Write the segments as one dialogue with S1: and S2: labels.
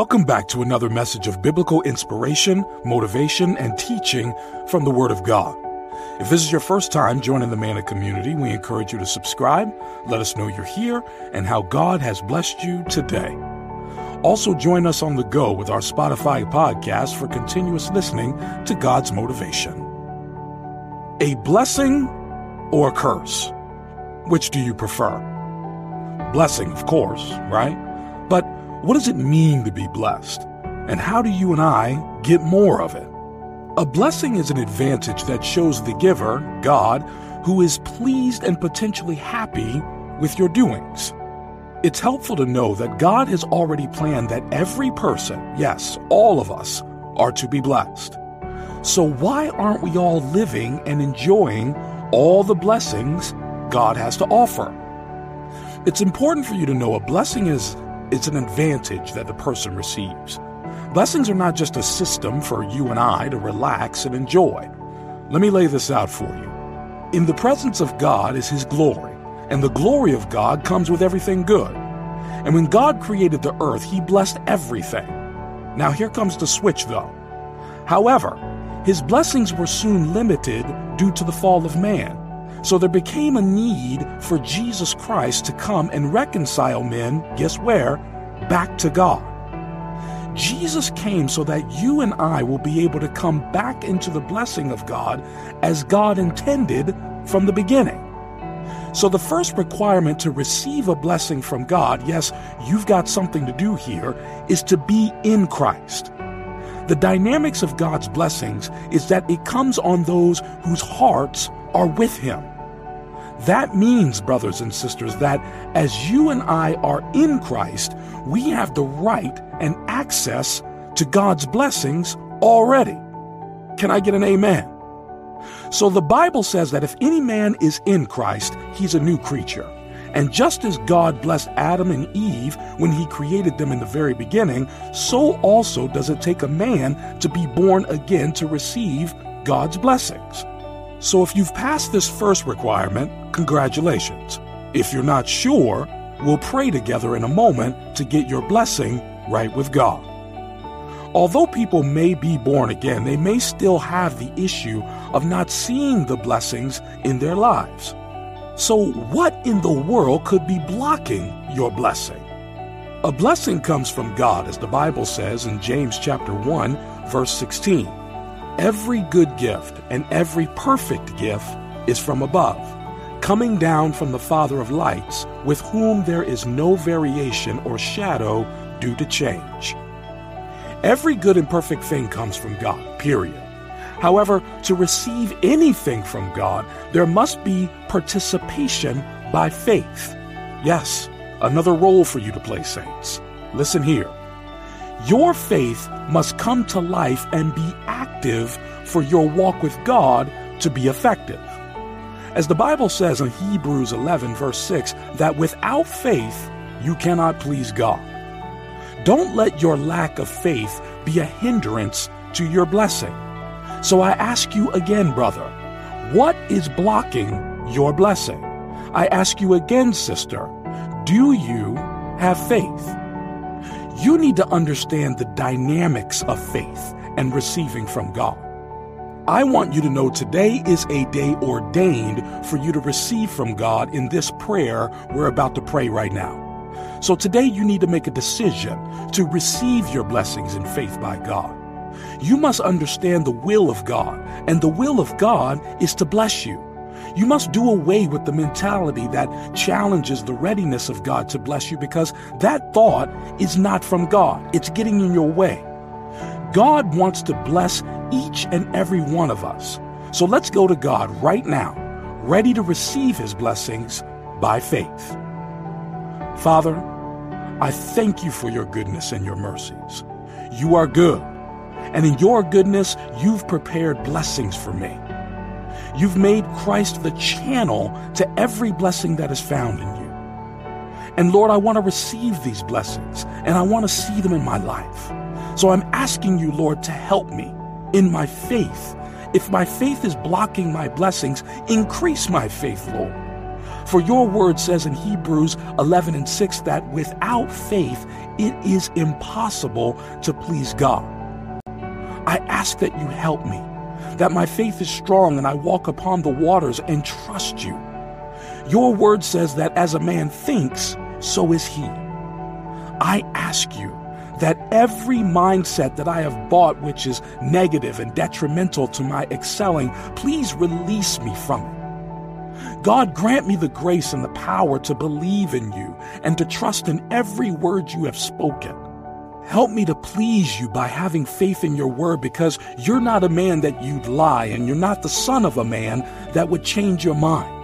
S1: Welcome back to another message of biblical inspiration, motivation, and teaching from the Word of God. If this is your first time joining the Manna community, we encourage you to subscribe, let us know you're here, and how God has blessed you today. Also, join us on the go with our Spotify podcast for continuous listening to God's motivation. A blessing or a curse? Which do you prefer? Blessing, of course, right? But what does it mean to be blessed? And how do you and I get more of it? A blessing is an advantage that shows the giver, God, who is pleased and potentially happy with your doings. It's helpful to know that God has already planned that every person, yes, all of us, are to be blessed. So why aren't we all living and enjoying all the blessings God has to offer? It's important for you to know a blessing is it's an advantage that the person receives. Blessings are not just a system for you and I to relax and enjoy. Let me lay this out for you. In the presence of God is His glory, and the glory of God comes with everything good. And when God created the earth, He blessed everything. Now here comes the switch, though. However, His blessings were soon limited due to the fall of man. So there became a need for Jesus Christ to come and reconcile men, guess where? Back to God. Jesus came so that you and I will be able to come back into the blessing of God as God intended from the beginning. So, the first requirement to receive a blessing from God, yes, you've got something to do here, is to be in Christ. The dynamics of God's blessings is that it comes on those whose hearts are with Him. That means, brothers and sisters, that as you and I are in Christ, we have the right and access to God's blessings already. Can I get an amen? So the Bible says that if any man is in Christ, he's a new creature. And just as God blessed Adam and Eve when he created them in the very beginning, so also does it take a man to be born again to receive God's blessings. So if you've passed this first requirement, congratulations. If you're not sure, we'll pray together in a moment to get your blessing right with God. Although people may be born again, they may still have the issue of not seeing the blessings in their lives. So, what in the world could be blocking your blessing? A blessing comes from God, as the Bible says in James chapter 1, verse 16. Every good gift and every perfect gift is from above, coming down from the Father of lights, with whom there is no variation or shadow due to change. Every good and perfect thing comes from God, period. However, to receive anything from God, there must be participation by faith. Yes, another role for you to play, saints. Listen here. Your faith must come to life and be active for your walk with God to be effective. As the Bible says in Hebrews 11, verse 6, that without faith you cannot please God. Don't let your lack of faith be a hindrance to your blessing. So I ask you again, brother, what is blocking your blessing? I ask you again, sister, do you have faith? You need to understand the dynamics of faith and receiving from God. I want you to know today is a day ordained for you to receive from God in this prayer we're about to pray right now. So today you need to make a decision to receive your blessings in faith by God. You must understand the will of God, and the will of God is to bless you. You must do away with the mentality that challenges the readiness of God to bless you because that thought is not from God. It's getting in your way. God wants to bless each and every one of us. So let's go to God right now, ready to receive his blessings by faith. Father, I thank you for your goodness and your mercies. You are good, and in your goodness, you've prepared blessings for me. You've made Christ the channel to every blessing that is found in you. And Lord, I want to receive these blessings and I want to see them in my life. So I'm asking you, Lord, to help me in my faith. If my faith is blocking my blessings, increase my faith, Lord. For your word says in Hebrews 11 and 6 that without faith it is impossible to please God. I ask that you help me, that my faith is strong and I walk upon the waters and trust you. Your word says that as a man thinks, so is he. I ask you that every mindset that I have bought, which is negative and detrimental to my excelling, please release me from it. God, grant me the grace and the power to believe in you and to trust in every word you have spoken. Help me to please you by having faith in your word because you're not a man that you'd lie and you're not the son of a man that would change your mind.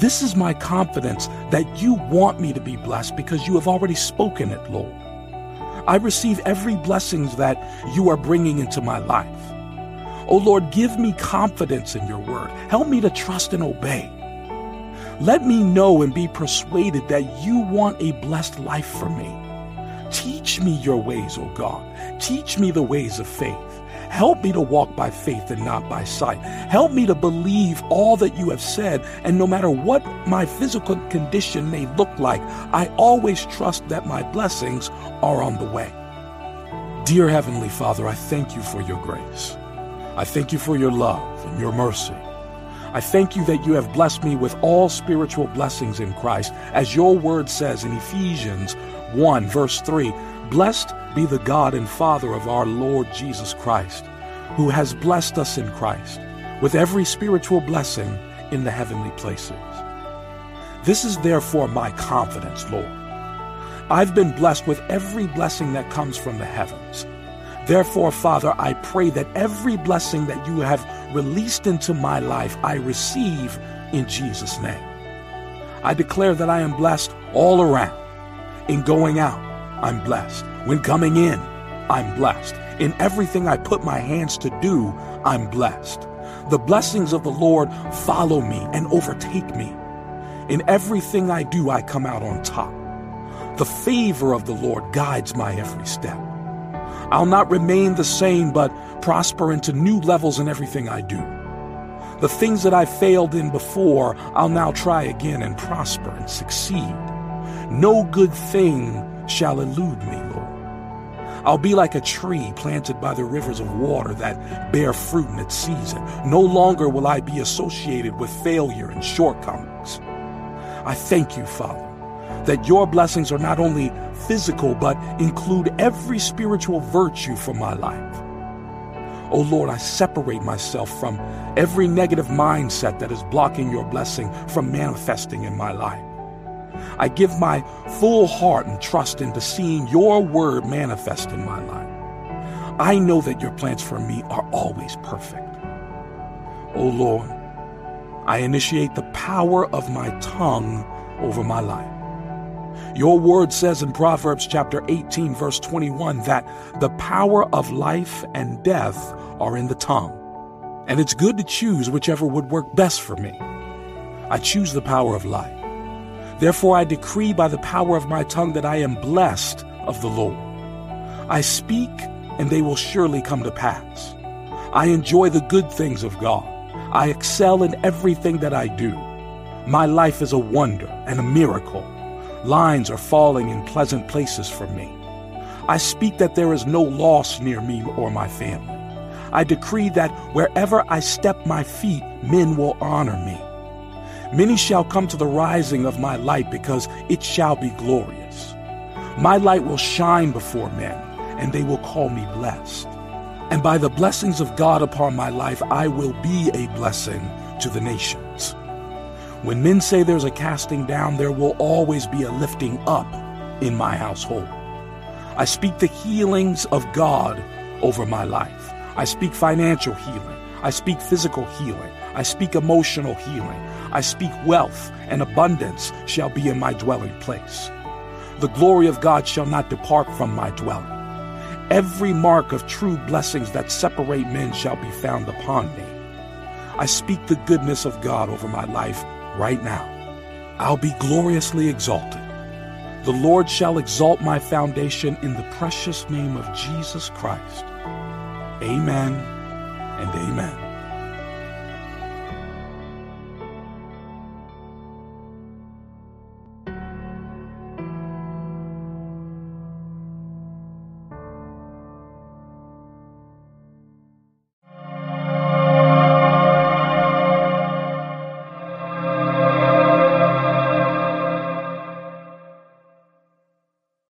S1: This is my confidence that you want me to be blessed because you have already spoken it, Lord. I receive every blessings that you are bringing into my life. Oh Lord, give me confidence in your word. Help me to trust and obey. Let me know and be persuaded that you want a blessed life for me. Teach me your ways, O oh God. Teach me the ways of faith. Help me to walk by faith and not by sight. Help me to believe all that you have said. And no matter what my physical condition may look like, I always trust that my blessings are on the way. Dear Heavenly Father, I thank you for your grace. I thank you for your love and your mercy. I thank you that you have blessed me with all spiritual blessings in Christ, as your word says in Ephesians 1, verse 3 Blessed be the God and Father of our Lord Jesus Christ, who has blessed us in Christ with every spiritual blessing in the heavenly places. This is therefore my confidence, Lord. I've been blessed with every blessing that comes from the heavens. Therefore, Father, I pray that every blessing that you have released into my life, I receive in Jesus' name. I declare that I am blessed all around. In going out, I'm blessed. When coming in, I'm blessed. In everything I put my hands to do, I'm blessed. The blessings of the Lord follow me and overtake me. In everything I do, I come out on top. The favor of the Lord guides my every step. I'll not remain the same, but prosper into new levels in everything I do. The things that I failed in before, I'll now try again and prosper and succeed. No good thing shall elude me, Lord. I'll be like a tree planted by the rivers of water that bear fruit in its season. No longer will I be associated with failure and shortcomings. I thank you, Father, that your blessings are not only physical, but include every spiritual virtue for my life. Oh Lord, I separate myself from every negative mindset that is blocking your blessing from manifesting in my life. I give my full heart and trust into seeing your word manifest in my life. I know that your plans for me are always perfect. Oh Lord, I initiate the power of my tongue over my life. Your word says in Proverbs chapter 18, verse 21, that the power of life and death are in the tongue. And it's good to choose whichever would work best for me. I choose the power of life. Therefore, I decree by the power of my tongue that I am blessed of the Lord. I speak, and they will surely come to pass. I enjoy the good things of God. I excel in everything that I do. My life is a wonder and a miracle. Lines are falling in pleasant places for me. I speak that there is no loss near me or my family. I decree that wherever I step my feet, men will honor me. Many shall come to the rising of my light because it shall be glorious. My light will shine before men, and they will call me blessed. And by the blessings of God upon my life, I will be a blessing to the nations. When men say there's a casting down, there will always be a lifting up in my household. I speak the healings of God over my life. I speak financial healing. I speak physical healing. I speak emotional healing. I speak wealth and abundance shall be in my dwelling place. The glory of God shall not depart from my dwelling. Every mark of true blessings that separate men shall be found upon me. I speak the goodness of God over my life right now. I'll be gloriously exalted. The Lord shall exalt my foundation in the precious name of Jesus Christ. Amen and amen.